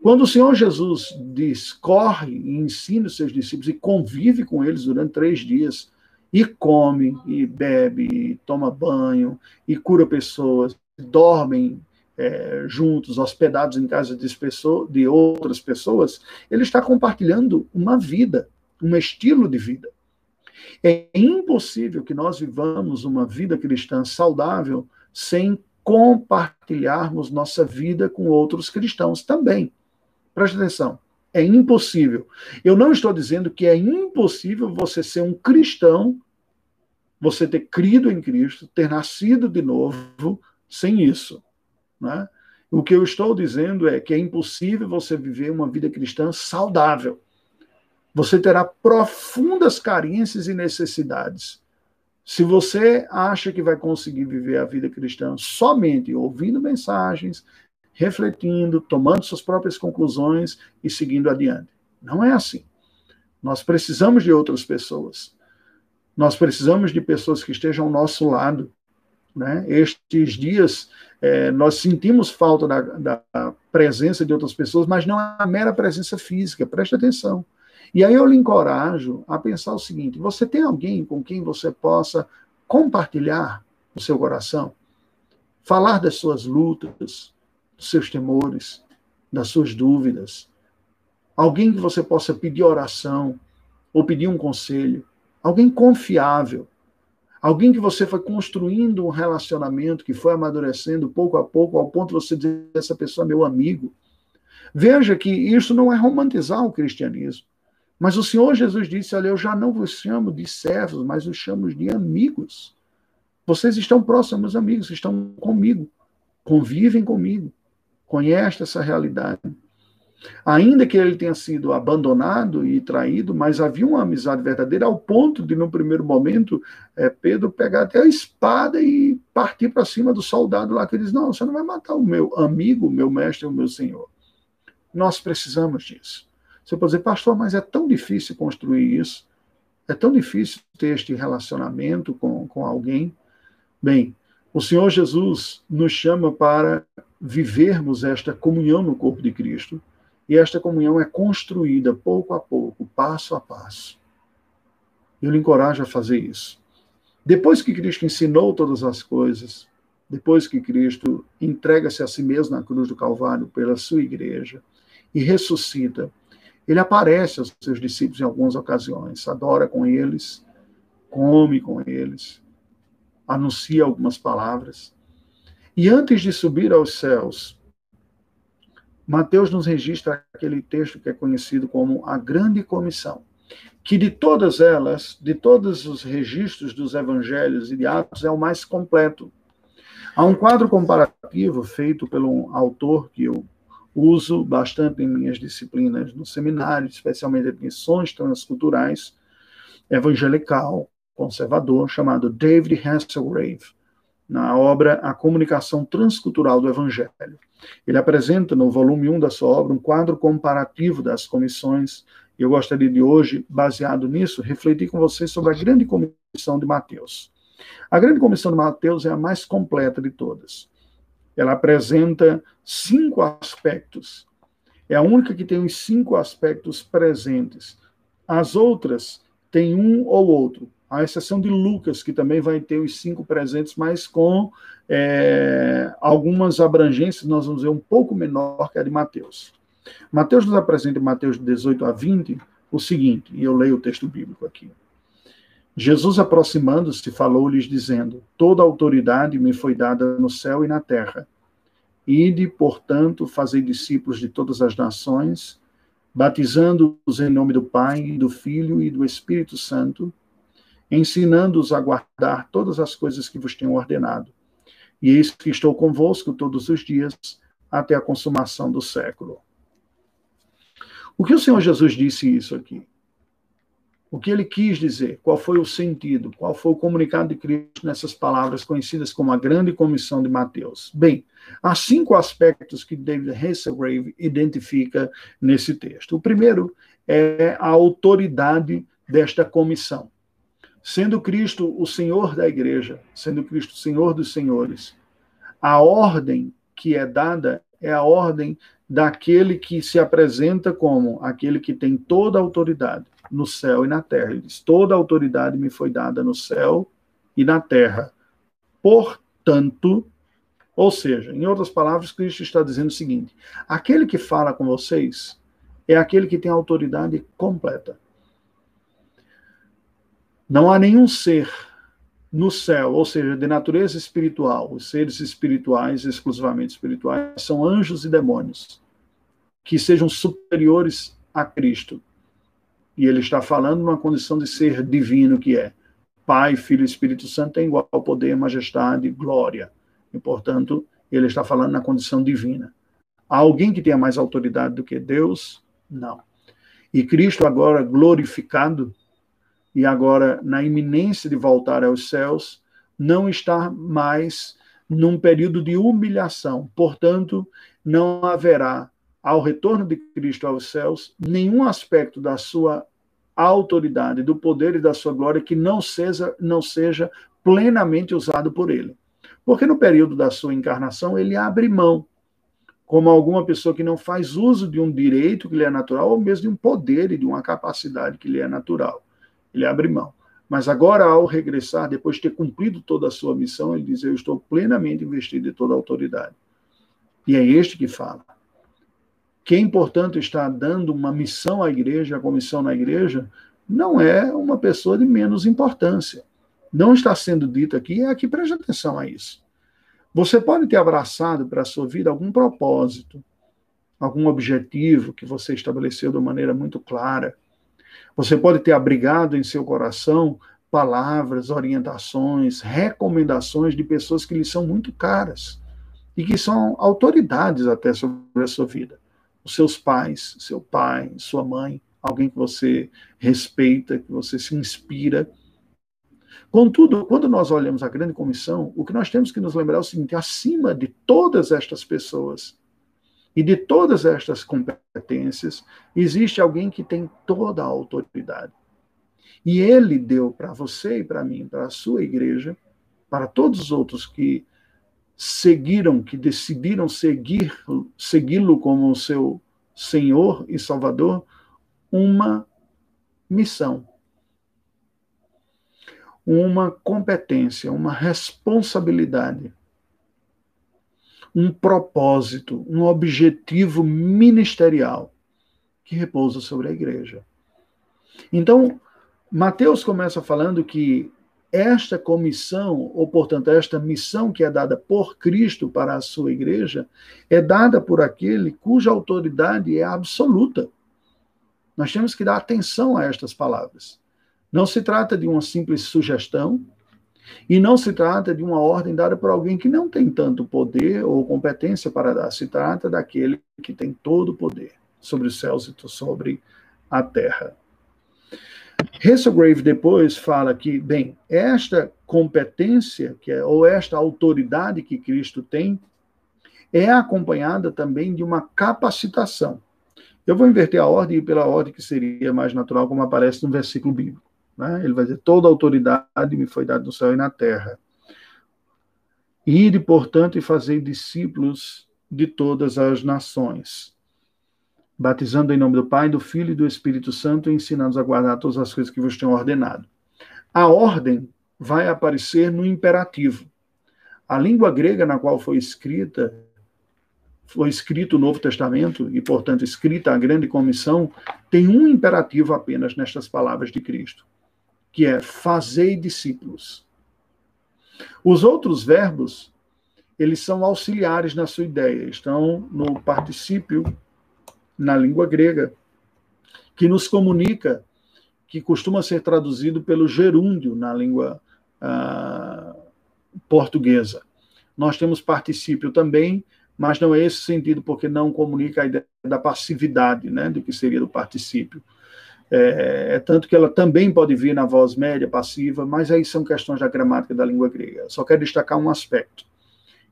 Quando o Senhor Jesus discorre e ensina os seus discípulos e convive com eles durante três dias, e come, e bebe, e toma banho, e cura pessoas, dormem é, juntos, hospedados em casa de, pessoa, de outras pessoas, ele está compartilhando uma vida, um estilo de vida. É impossível que nós vivamos uma vida cristã saudável sem compartilharmos nossa vida com outros cristãos também. Preste atenção. É impossível. Eu não estou dizendo que é impossível você ser um cristão, você ter crido em Cristo, ter nascido de novo, sem isso. Né? O que eu estou dizendo é que é impossível você viver uma vida cristã saudável. Você terá profundas carências e necessidades. Se você acha que vai conseguir viver a vida cristã somente ouvindo mensagens, refletindo, tomando suas próprias conclusões e seguindo adiante. Não é assim. Nós precisamos de outras pessoas. Nós precisamos de pessoas que estejam ao nosso lado. Né? Estes dias, é, nós sentimos falta da, da, presença de outras pessoas, mas não é a mera presença física. Preste atenção. E aí eu lhe encorajo a pensar o seguinte: você tem alguém com quem você possa compartilhar o seu coração? Falar das suas lutas, dos seus temores, das suas dúvidas. Alguém que você possa pedir oração ou pedir um conselho. Alguém confiável. Alguém que você foi construindo um relacionamento, que foi amadurecendo pouco a pouco, ao ponto de você dizer essa pessoa é meu amigo. Veja que isso não é romantizar o cristianismo. Mas o Senhor Jesus disse: Olha, eu já não vos chamo de servos, mas os chamo de amigos. Vocês estão próximos, amigos, estão comigo, convivem comigo conhece essa realidade. Ainda que ele tenha sido abandonado e traído, mas havia uma amizade verdadeira ao ponto de, no primeiro momento, é, Pedro pegar até a espada e partir para cima do soldado lá, que diz: Não, você não vai matar o meu amigo, o meu mestre, o meu senhor. Nós precisamos disso. Você pode dizer, pastor, mas é tão difícil construir isso, é tão difícil ter este relacionamento com, com alguém. Bem, o Senhor Jesus nos chama para vivermos esta comunhão no corpo de Cristo. E esta comunhão é construída pouco a pouco, passo a passo. Eu lhe encorajo a fazer isso. Depois que Cristo ensinou todas as coisas, depois que Cristo entrega-se a si mesmo na cruz do Calvário pela sua igreja e ressuscita, ele aparece aos seus discípulos em algumas ocasiões, adora com eles, come com eles, anuncia algumas palavras. E antes de subir aos céus, Mateus nos registra aquele texto que é conhecido como a Grande Comissão, que de todas elas, de todos os registros dos evangelhos e de Atos, é o mais completo. Há um quadro comparativo feito pelo autor que eu uso bastante em minhas disciplinas no seminário, especialmente em missões transculturais, evangelical, conservador, chamado David Hasselgrave na obra A Comunicação Transcultural do Evangelho. Ele apresenta no volume 1 da sua obra um quadro comparativo das comissões. Eu gostaria de hoje, baseado nisso, refletir com vocês sobre a grande comissão de Mateus. A grande comissão de Mateus é a mais completa de todas. Ela apresenta cinco aspectos. É a única que tem os cinco aspectos presentes. As outras têm um ou outro à exceção de Lucas, que também vai ter os cinco presentes, mas com é, algumas abrangências, nós vamos ver um pouco menor que a de Mateus. Mateus nos apresenta em Mateus 18 a 20 o seguinte, e eu leio o texto bíblico aqui. Jesus, aproximando-se, falou-lhes, dizendo: Toda autoridade me foi dada no céu e na terra. Ide, portanto, fazei discípulos de todas as nações, batizando-os em nome do Pai, do Filho e do Espírito Santo, ensinando-os a guardar todas as coisas que vos tenho ordenado. E eis que estou convosco todos os dias, até a consumação do século. O que o Senhor Jesus disse isso aqui? O que ele quis dizer? Qual foi o sentido? Qual foi o comunicado de Cristo nessas palavras conhecidas como a grande comissão de Mateus? Bem, há cinco aspectos que David Hasselgrave identifica nesse texto. O primeiro é a autoridade desta comissão. Sendo Cristo o Senhor da igreja, sendo Cristo o Senhor dos senhores, a ordem que é dada é a ordem daquele que se apresenta como aquele que tem toda a autoridade no céu e na terra. Ele diz: Toda a autoridade me foi dada no céu e na terra. Portanto, ou seja, em outras palavras, Cristo está dizendo o seguinte: aquele que fala com vocês é aquele que tem autoridade completa. Não há nenhum ser no céu, ou seja, de natureza espiritual, os seres espirituais, exclusivamente espirituais, são anjos e demônios, que sejam superiores a Cristo. E ele está falando numa condição de ser divino que é. Pai, Filho e Espírito Santo tem igual poder, majestade, glória. E, portanto, ele está falando na condição divina. Há alguém que tenha mais autoridade do que Deus? Não. E Cristo, agora glorificado, e agora na iminência de voltar aos céus, não está mais num período de humilhação. Portanto, não haverá, ao retorno de Cristo aos céus, nenhum aspecto da sua autoridade, do poder e da sua glória que não seja, não seja plenamente usado por ele. Porque no período da sua encarnação, ele abre mão, como alguma pessoa que não faz uso de um direito que lhe é natural, ou mesmo de um poder e de uma capacidade que lhe é natural ele abre mão. Mas agora, ao regressar, depois de ter cumprido toda a sua missão, ele diz: Eu estou plenamente investido de toda a autoridade. E é este que fala. Quem, portanto, está dando uma missão à igreja, a comissão na igreja, não é uma pessoa de menos importância. Não está sendo dito aqui, é aqui, preste atenção a isso. Você pode ter abraçado para a sua vida algum propósito, algum objetivo que você estabeleceu de maneira muito clara você pode ter abrigado em seu coração palavras, orientações, recomendações de pessoas que lhe são muito caras e que são autoridades até sobre a sua vida. Os seus pais, seu pai, sua mãe, alguém que você respeita, que você se inspira. Contudo, quando nós olhamos a grande comissão, o que nós temos que nos lembrar é o seguinte: acima de todas estas pessoas e de todas estas competências, existe alguém que tem toda a autoridade. E ele deu para você e para mim, para a sua igreja, para todos os outros que seguiram, que decidiram seguir, segui-lo como seu Senhor e Salvador, uma missão, uma competência, uma responsabilidade um propósito, um objetivo ministerial que repousa sobre a igreja. Então, Mateus começa falando que esta comissão, ou portanto, esta missão que é dada por Cristo para a sua igreja, é dada por aquele cuja autoridade é absoluta. Nós temos que dar atenção a estas palavras. Não se trata de uma simples sugestão, e não se trata de uma ordem dada por alguém que não tem tanto poder ou competência para dar, se trata daquele que tem todo o poder sobre os céus e sobre a terra. Hasselgrave depois fala que, bem, esta competência, que é, ou esta autoridade que Cristo tem, é acompanhada também de uma capacitação. Eu vou inverter a ordem pela ordem que seria mais natural, como aparece no versículo bíblico. Né? Ele vai dizer: toda autoridade me foi dada no céu e na terra. Ide, portanto, e fazei discípulos de todas as nações, batizando em nome do Pai, do Filho e do Espírito Santo, e ensinando a guardar todas as coisas que vos tenho ordenado. A ordem vai aparecer no imperativo. A língua grega na qual foi escrita, foi escrito o Novo Testamento, e, portanto, escrita a grande comissão, tem um imperativo apenas nestas palavras de Cristo que é fazei discípulos. Os outros verbos, eles são auxiliares na sua ideia, estão no particípio na língua grega, que nos comunica, que costuma ser traduzido pelo gerúndio na língua ah, portuguesa. Nós temos particípio também, mas não é esse sentido, porque não comunica a ideia da passividade, né, do que seria do particípio. É, é, tanto que ela também pode vir na voz média, passiva, mas aí são questões da gramática da língua grega. Só quero destacar um aspecto.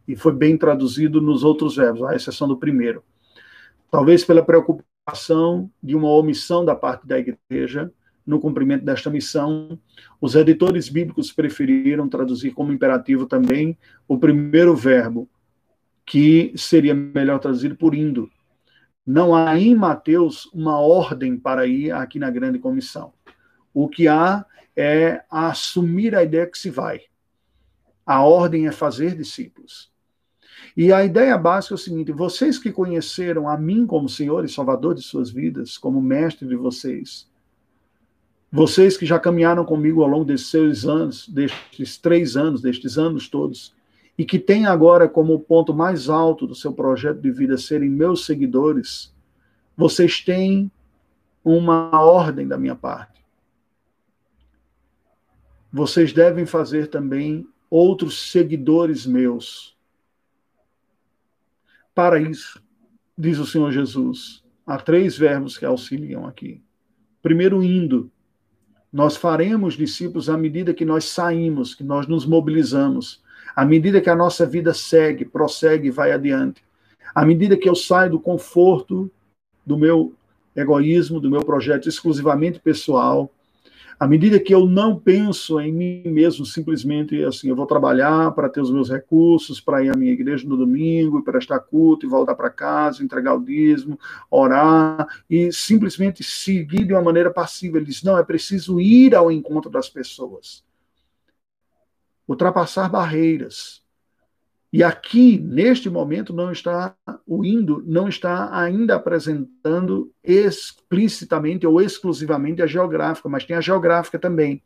E foi bem traduzido nos outros verbos, à exceção do primeiro. Talvez pela preocupação de uma omissão da parte da igreja no cumprimento desta missão, os editores bíblicos preferiram traduzir como imperativo também o primeiro verbo, que seria melhor traduzido por indo, Não há em Mateus uma ordem para ir aqui na grande comissão. O que há é assumir a ideia que se vai. A ordem é fazer discípulos. E a ideia básica é o seguinte: vocês que conheceram a mim como Senhor e Salvador de suas vidas, como mestre de vocês, vocês que já caminharam comigo ao longo desses seis anos, destes três anos, destes anos todos, e que têm agora como ponto mais alto do seu projeto de vida serem meus seguidores, vocês têm uma ordem da minha parte. Vocês devem fazer também outros seguidores meus. Para isso, diz o Senhor Jesus, há três verbos que auxiliam aqui. Primeiro, indo. Nós faremos discípulos à medida que nós saímos, que nós nos mobilizamos à medida que a nossa vida segue, prossegue e vai adiante, à medida que eu saio do conforto do meu egoísmo, do meu projeto exclusivamente pessoal, à medida que eu não penso em mim mesmo, simplesmente assim, eu vou trabalhar para ter os meus recursos, para ir à minha igreja no domingo, prestar culto e voltar para casa, entregar o dízimo, orar e simplesmente seguir de uma maneira passiva. Ele diz: não, é preciso ir ao encontro das pessoas ultrapassar barreiras. E aqui, neste momento, não está o indo, não está ainda apresentando explicitamente ou exclusivamente a geográfica, mas tem a geográfica também.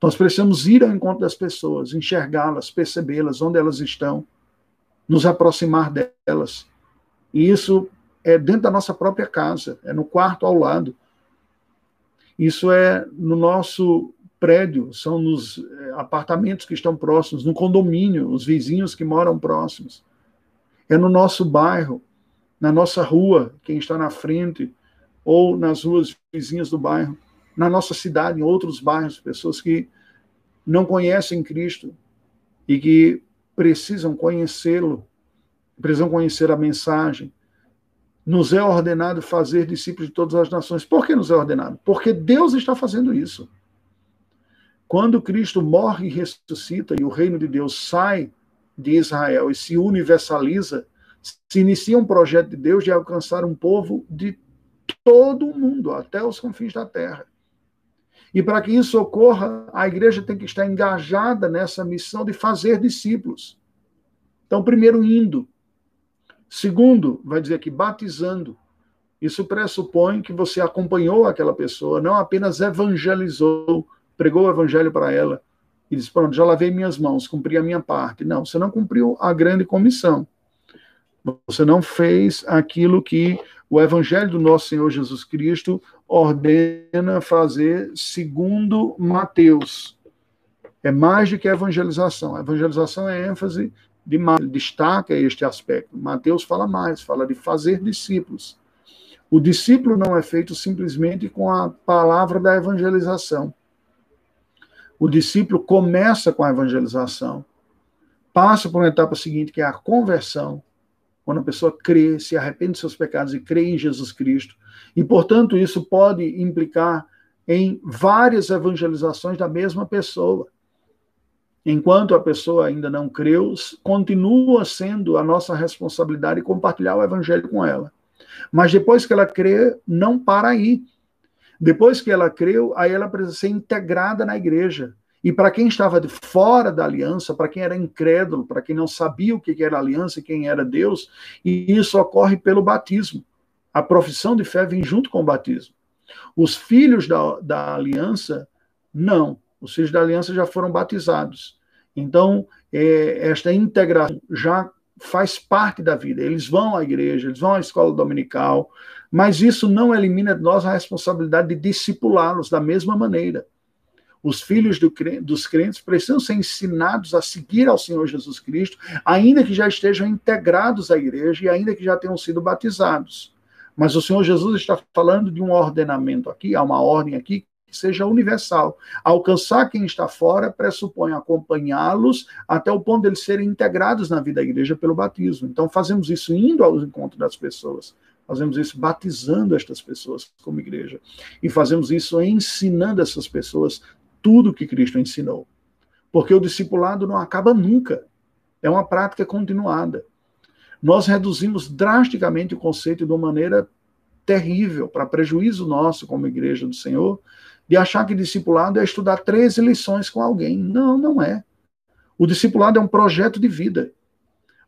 Nós precisamos ir ao encontro das pessoas, enxergá-las, percebê-las, onde elas estão, nos aproximar delas. E isso é dentro da nossa própria casa, é no quarto ao lado. Isso é no nosso prédio, são nos eh, apartamentos que estão próximos, no condomínio, os vizinhos que moram próximos. É no nosso bairro, na nossa rua, quem está na frente, ou nas ruas vizinhas do bairro, na nossa cidade, em outros bairros, pessoas que não conhecem Cristo e que precisam conhecê-lo, precisam conhecer a mensagem. Nos é ordenado fazer discípulos de todas as nações. Por que nos é ordenado? Porque Deus está fazendo isso. Quando Cristo morre e ressuscita e o reino de Deus sai de Israel e se universaliza, se inicia um projeto de Deus de alcançar um povo de todo o mundo, até os confins da terra. E para que isso ocorra, a igreja tem que estar engajada nessa missão de fazer discípulos. Então, primeiro, indo. Segundo, vai dizer aqui, batizando. Isso pressupõe que você acompanhou aquela pessoa, não apenas evangelizou, pregou o evangelho para ela e disse: Pronto, já lavei minhas mãos, cumpri a minha parte. Não, você não cumpriu a grande comissão. Você não fez aquilo que o evangelho do nosso Senhor Jesus Cristo ordena fazer segundo Mateus. É mais do que a evangelização. A evangelização é ênfase de destaca este aspecto. Mateus fala mais, fala de fazer discípulos. O discípulo não é feito simplesmente com a palavra da evangelização. O discípulo começa com a evangelização, passa por uma etapa seguinte, que é a conversão, quando a pessoa crê, se arrepende de seus pecados e crê em Jesus Cristo. E, portanto, isso pode implicar em várias evangelizações da mesma pessoa. Enquanto a pessoa ainda não creu, continua sendo a nossa responsabilidade compartilhar o evangelho com ela. Mas depois que ela crê, não para aí. Depois que ela creu, aí ela precisa ser integrada na igreja. E para quem estava de fora da aliança, para quem era incrédulo, para quem não sabia o que era aliança e quem era Deus, e isso ocorre pelo batismo. A profissão de fé vem junto com o batismo. Os filhos da, da aliança, não. Os filhos da aliança já foram batizados. Então, é, esta integração já faz parte da vida. Eles vão à igreja, eles vão à escola dominical, mas isso não elimina de nós a responsabilidade de discipulá-los da mesma maneira. Os filhos do, dos crentes precisam ser ensinados a seguir ao Senhor Jesus Cristo, ainda que já estejam integrados à igreja e ainda que já tenham sido batizados. Mas o Senhor Jesus está falando de um ordenamento aqui, há uma ordem aqui que seja universal. Alcançar quem está fora pressupõe acompanhá-los até o ponto de eles serem integrados na vida da igreja pelo batismo. Então, fazemos isso indo ao encontro das pessoas. Fazemos isso batizando estas pessoas como igreja. E fazemos isso ensinando essas pessoas tudo que Cristo ensinou. Porque o discipulado não acaba nunca. É uma prática continuada. nós reduzimos drasticamente o conceito de uma maneira terrível, para prejuízo nosso como igreja do Senhor, de achar que discipulado é estudar 13 lições com alguém. Não, não é. O discipulado é um projeto de vida.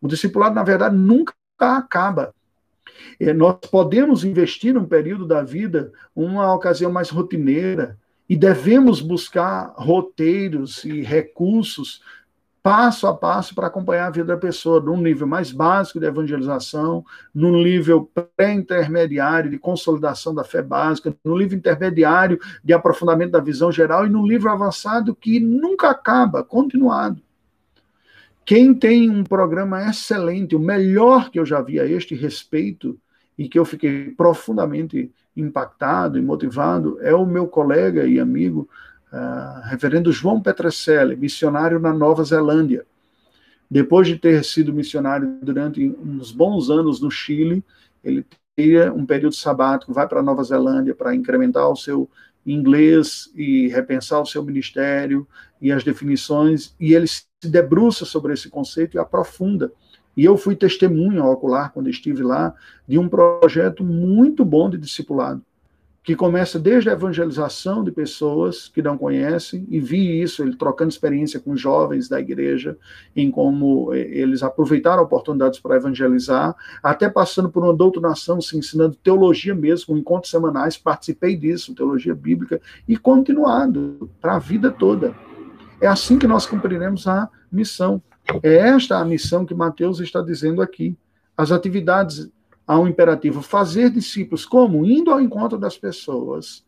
O discipulado, na verdade, nunca acaba. É, nós podemos investir num período da vida uma ocasião mais rotineira e devemos buscar roteiros e recursos passo a passo para acompanhar a vida da pessoa, num nível mais básico de evangelização, num nível pré-intermediário de consolidação da fé básica, no nível intermediário de aprofundamento da visão geral e num nível avançado que nunca acaba, continuado. Quem tem um programa excelente, o melhor que eu já vi a este respeito, e que eu fiquei profundamente impactado e motivado, é o meu colega e amigo, uh, reverendo João Petrecelli, missionário na Nova Zelândia. Depois de ter sido missionário durante uns bons anos no Chile, ele teria um período sabático, vai para a Nova Zelândia para incrementar o seu inglês e repensar o seu ministério e as definições, e ele se debruça sobre esse conceito e aprofunda. E eu fui testemunha ocular, quando estive lá, de um projeto muito bom de discipulado, que começa desde a evangelização de pessoas que não conhecem, e vi isso, ele trocando experiência com jovens da igreja, em como eh, eles aproveitaram oportunidades para evangelizar, até passando por uma doutrinação, se ensinando teologia mesmo, com encontros semanais, participei disso, teologia bíblica, e continuado para a vida toda. É assim que nós cumpriremos a missão. É esta a missão que Mateus está dizendo aqui. As atividades há um imperativo fazer discípulos, como? Indo ao encontro das pessoas,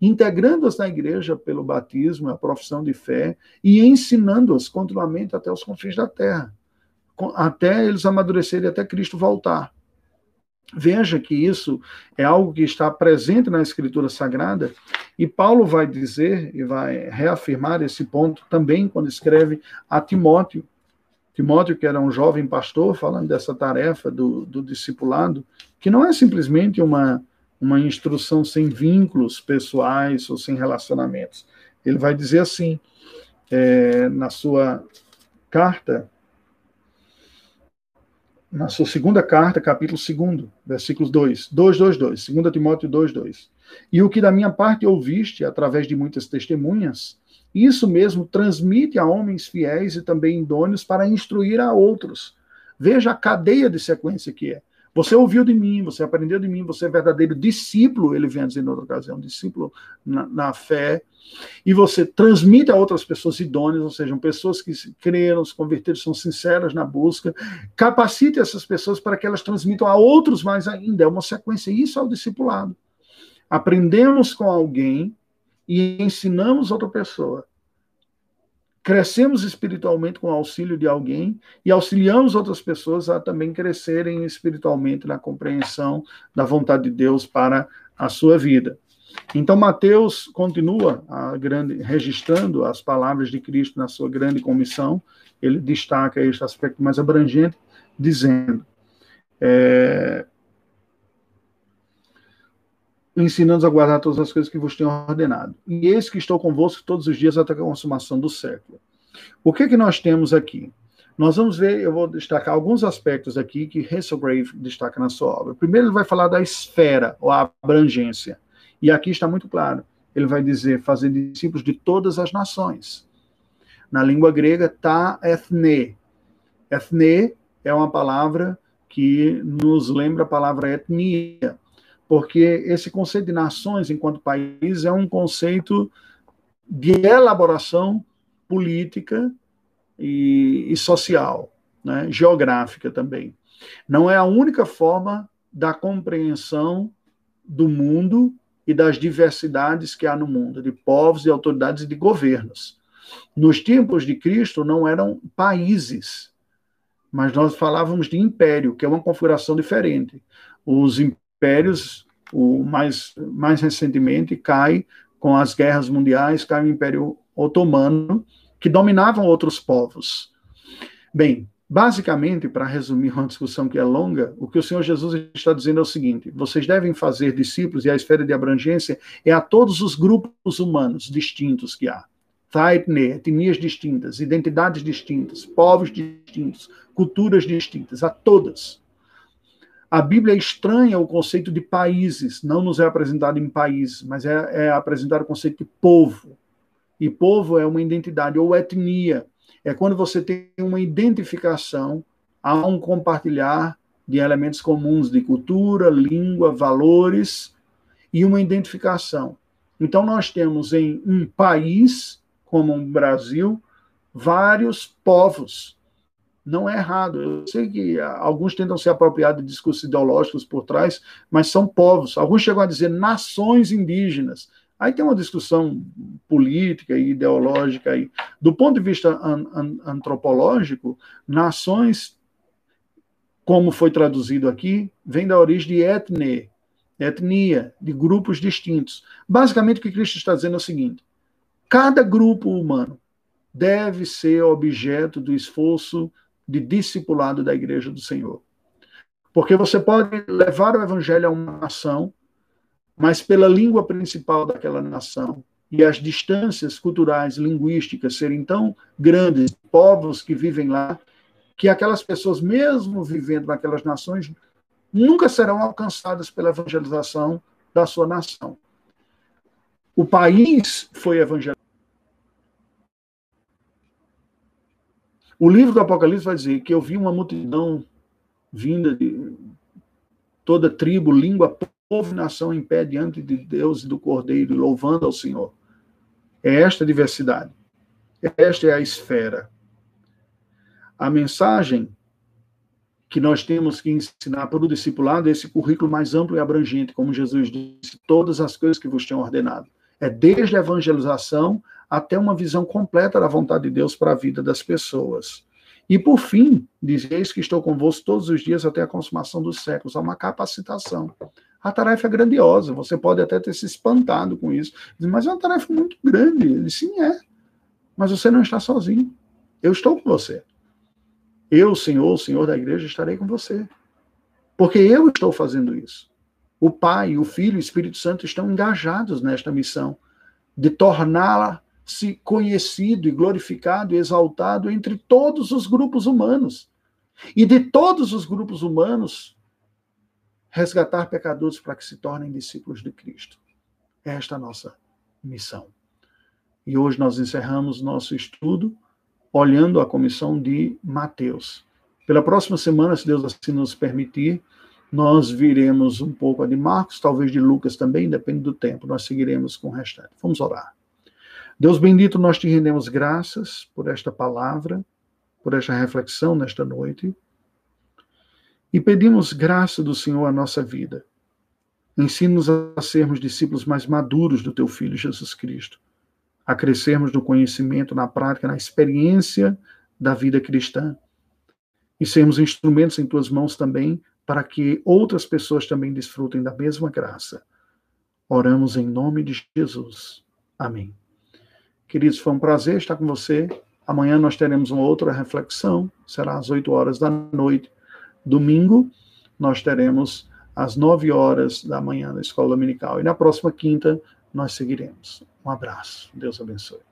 integrando-as na igreja pelo batismo, a profissão de fé, e ensinando-as continuamente até os confins da terra, até eles amadurecerem, até Cristo voltar. Veja que isso é algo que está presente na Escritura Sagrada, e Paulo vai dizer e vai reafirmar esse ponto também quando escreve a Timóteo. Timóteo, que era um jovem pastor, falando dessa tarefa do, do discipulado, que não é simplesmente uma, uma instrução sem vínculos pessoais ou sem relacionamentos. Ele vai dizer assim, é, na sua carta, na sua segunda carta, capítulo 2, versículos 2, 2, 2, 2, 2 Timóteo 2, 2. E o que da minha parte ouviste, através de muitas testemunhas, isso mesmo transmite a homens fiéis e também idôneos para instruir a outros. Veja a cadeia de sequência que é. Você ouviu de mim, você aprendeu de mim, você é verdadeiro discípulo, ele vem dizer em outra ocasião, discípulo na, na, fé, e você transmite a outras pessoas idôneas, ou seja, pessoas que creram, se converteram, são sinceras na busca, capacite essas pessoas para que elas transmitam a outros mais ainda, é uma sequência, isso é o discipulado. Aprendemos com alguém e ensinamos outra pessoa. Crescemos espiritualmente com o auxílio de alguém e auxiliamos outras pessoas a também crescerem espiritualmente na compreensão da vontade de Deus para a sua vida. Então, Mateus continua grande, registrando as palavras de Cristo na sua grande comissão. Ele destaca este aspecto mais abrangente, dizendo: é, ensinando a guardar todas as coisas que vos tenho ordenado. E eis que estou convosco todos os dias até a consumação do século. O que que nós temos aqui? Nós vamos ver, eu vou destacar alguns aspectos aqui que Hasselgrave destaca na sua obra. Primeiro, ele vai falar da esfera, ou a abrangência. E aqui está muito claro. Ele vai dizer, fazer discípulos de todas as nações. Na língua grega, ta ethne. Ethne é uma palavra que nos lembra a palavra etnia porque esse conceito de nações enquanto país é um conceito de elaboração política e, e social, né? geográfica também. Não é a única forma da compreensão do mundo e das diversidades que há no mundo, de povos, de autoridades e de governos. Nos tempos de Cristo não eram países, mas nós falávamos de império, que é uma configuração diferente. Os impérios, o mais, mais recentemente, cai com as guerras mundiais, cai o Império Otomano, que dominavam outros povos. Bem, basicamente, para resumir uma discussão que é longa, o que o Senhor Jesus está dizendo é o seguinte: vocês devem fazer discípulos, e a esfera de abrangência é a todos os grupos humanos distintos que há. Taitne, etnias distintas, identidades distintas, povos distintos, culturas distintas, a todas A Bíblia estranha o conceito de países, não nos é apresentado em países, mas é, é apresentado o conceito de povo. E povo é uma identidade, ou etnia. É quando você tem uma identificação, há um compartilhar de elementos comuns de cultura, língua, valores e uma identificação. Então, nós temos em um país, como o Brasil, vários povos não é errado. Eu sei que alguns tentam se apropriar de discursos ideológicos por trás, mas são povos. Alguns chegam a dizer nações indígenas. Aí tem uma discussão política e ideológica aí. Do ponto de vista an an antropológico, nações, como foi traduzido aqui, vem da origem de etne, etnia, de grupos distintos. Basicamente, o que Cristo está dizendo é o seguinte: cada grupo humano deve ser objeto do esforço de discipulado da igreja do Senhor. Porque você pode levar o evangelho a uma nação, mas pela língua principal daquela nação e as distâncias culturais, linguísticas serem tão grandes, povos que vivem lá, que aquelas pessoas, mesmo vivendo naquelas nações, nunca serão alcançadas pela evangelização da sua nação. O país foi evangelizado O livro do Apocalipse vai dizer que eu vi uma multidão vinda de toda tribo, língua, povo e nação em pé diante de Deus e do Cordeiro, louvando ao Senhor. É esta diversidade. Esta é a esfera. A mensagem que nós temos que ensinar para o discipulado é esse currículo mais amplo e abrangente, como Jesus disse, todas as coisas que vos tenho ordenado. É desde a evangelização até uma visão completa da vontade de Deus para a vida das pessoas. E por fim, dizeis que estou convosco todos os dias até a consumação dos séculos. Há uma capacitação. A tarefa é grandiosa, você pode até ter se espantado com isso. Mas é uma tarefa muito grande. Ele sim é. Mas você não está sozinho. Eu estou com você. Eu, Senhor, o Senhor da igreja, estarei com você. Porque eu estou fazendo isso. O Pai, o Filho e o Espírito Santo estão engajados nesta missão de torná-la se conhecido e glorificado e exaltado entre todos os grupos humanos. E de todos os grupos humanos, resgatar pecadores para que se tornem discípulos de Cristo. Esta é a nossa missão. E hoje nós encerramos nosso estudo olhando a comissão de Mateus. Pela próxima semana, se Deus assim nos permitir, nós viremos um pouco a de Marcos, talvez de Lucas também, depende do tempo. Nós seguiremos com o restante. Vamos orar. Deus bendito, nós te rendemos graças por esta palavra, por esta reflexão nesta noite. E pedimos graça do Senhor à nossa vida. Ensina-nos a sermos discípulos mais maduros do teu Filho Jesus Cristo, a crescermos no conhecimento, na prática, na experiência da vida cristã e sermos instrumentos em tuas mãos também para que outras pessoas também desfrutem da mesma graça. Oramos em nome de Jesus. Amém. Queridos, foi um prazer estar com você. Amanhã nós teremos uma outra reflexão, será às 8 horas da noite. Domingo, nós teremos às 9 horas da manhã na escola dominical. E na próxima quinta, nós seguiremos. Um abraço. Deus abençoe.